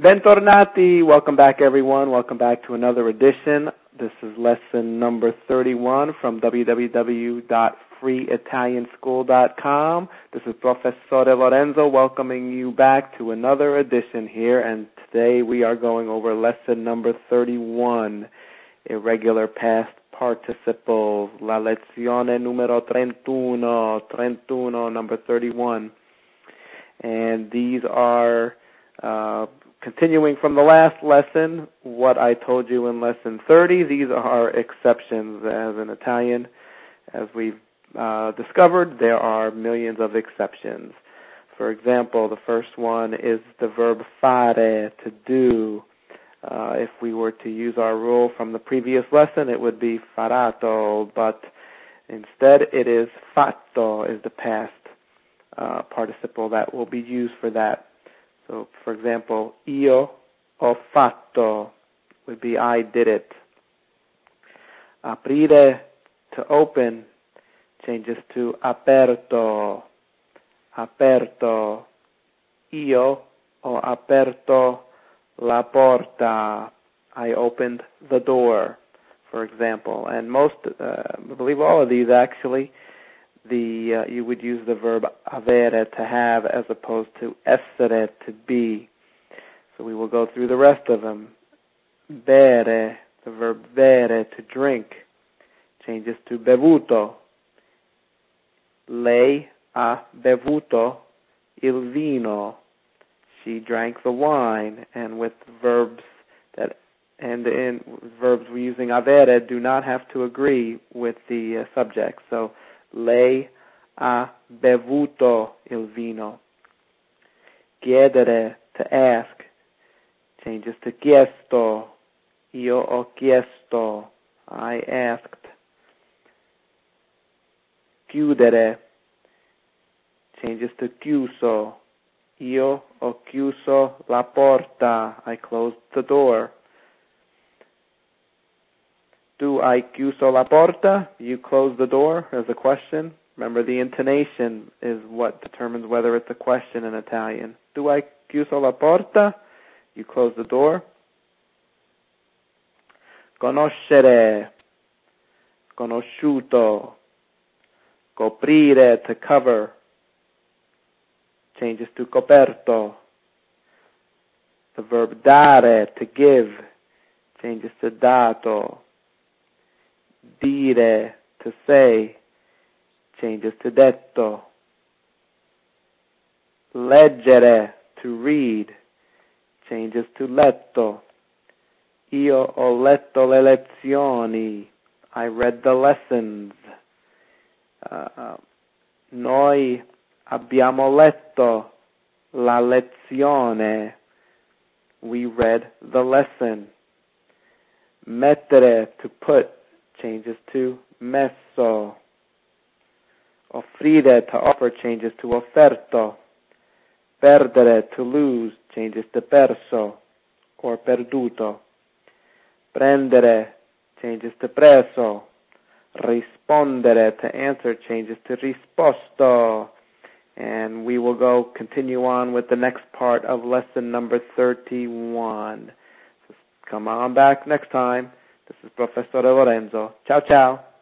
Bentornati. Welcome back, everyone. Welcome back to another edition. This is lesson number 31 from www.freeitalianschool.com. This is Professore Lorenzo welcoming you back to another edition here, and today we are going over lesson number 31, irregular past participles, la lezione numero 31, 31, number 31. And these are uh, continuing from the last lesson, what I told you in lesson 30, these are exceptions. As in Italian, as we've uh, discovered, there are millions of exceptions. For example, the first one is the verb fare, to do. Uh, if we were to use our rule from the previous lesson, it would be farato, but instead it is fatto, is the past uh, participle that will be used for that. So, for example, io ho fatto would be I did it. Aprire, to open, changes to aperto. Aperto. Io ho aperto la porta. I opened the door, for example. And most, uh, I believe all of these actually, the uh, you would use the verb avere to have as opposed to essere to be. So we will go through the rest of them. Bere, the verb bere to drink, changes to bevuto. Lei ha bevuto il vino. She drank the wine, and with verbs that and in verbs we're using avere do not have to agree with the uh, subject. So lei ha bevuto il vino. Chiedere, to ask, changes to chiesto. Io ho chiesto. I asked. Chiudere, changes to chiuso. Io ho chiuso la porta. I closed the door. Do I chiuso la porta? You close the door as a question. Remember, the intonation is what determines whether it's a question in Italian. Do I chiuso la porta? You close the door. Conoscere, conosciuto, coprire, to cover, changes to coperto. The verb dare, to give, changes to dato dire, to say, changes to detto. Leggere, to read, changes to letto. Io ho letto le lezioni. I read the lessons. Uh, noi abbiamo letto la lezione. We read the lesson. Mettere, to put, changes to messo. Offrire to offer changes to offerto. Perdere to lose changes to perso or perduto. Prendere changes to preso. Rispondere to answer changes to risposto. And we will go continue on with the next part of lesson number 31. So come on back next time. This is Professor Lorenzo. Ciao, ciao.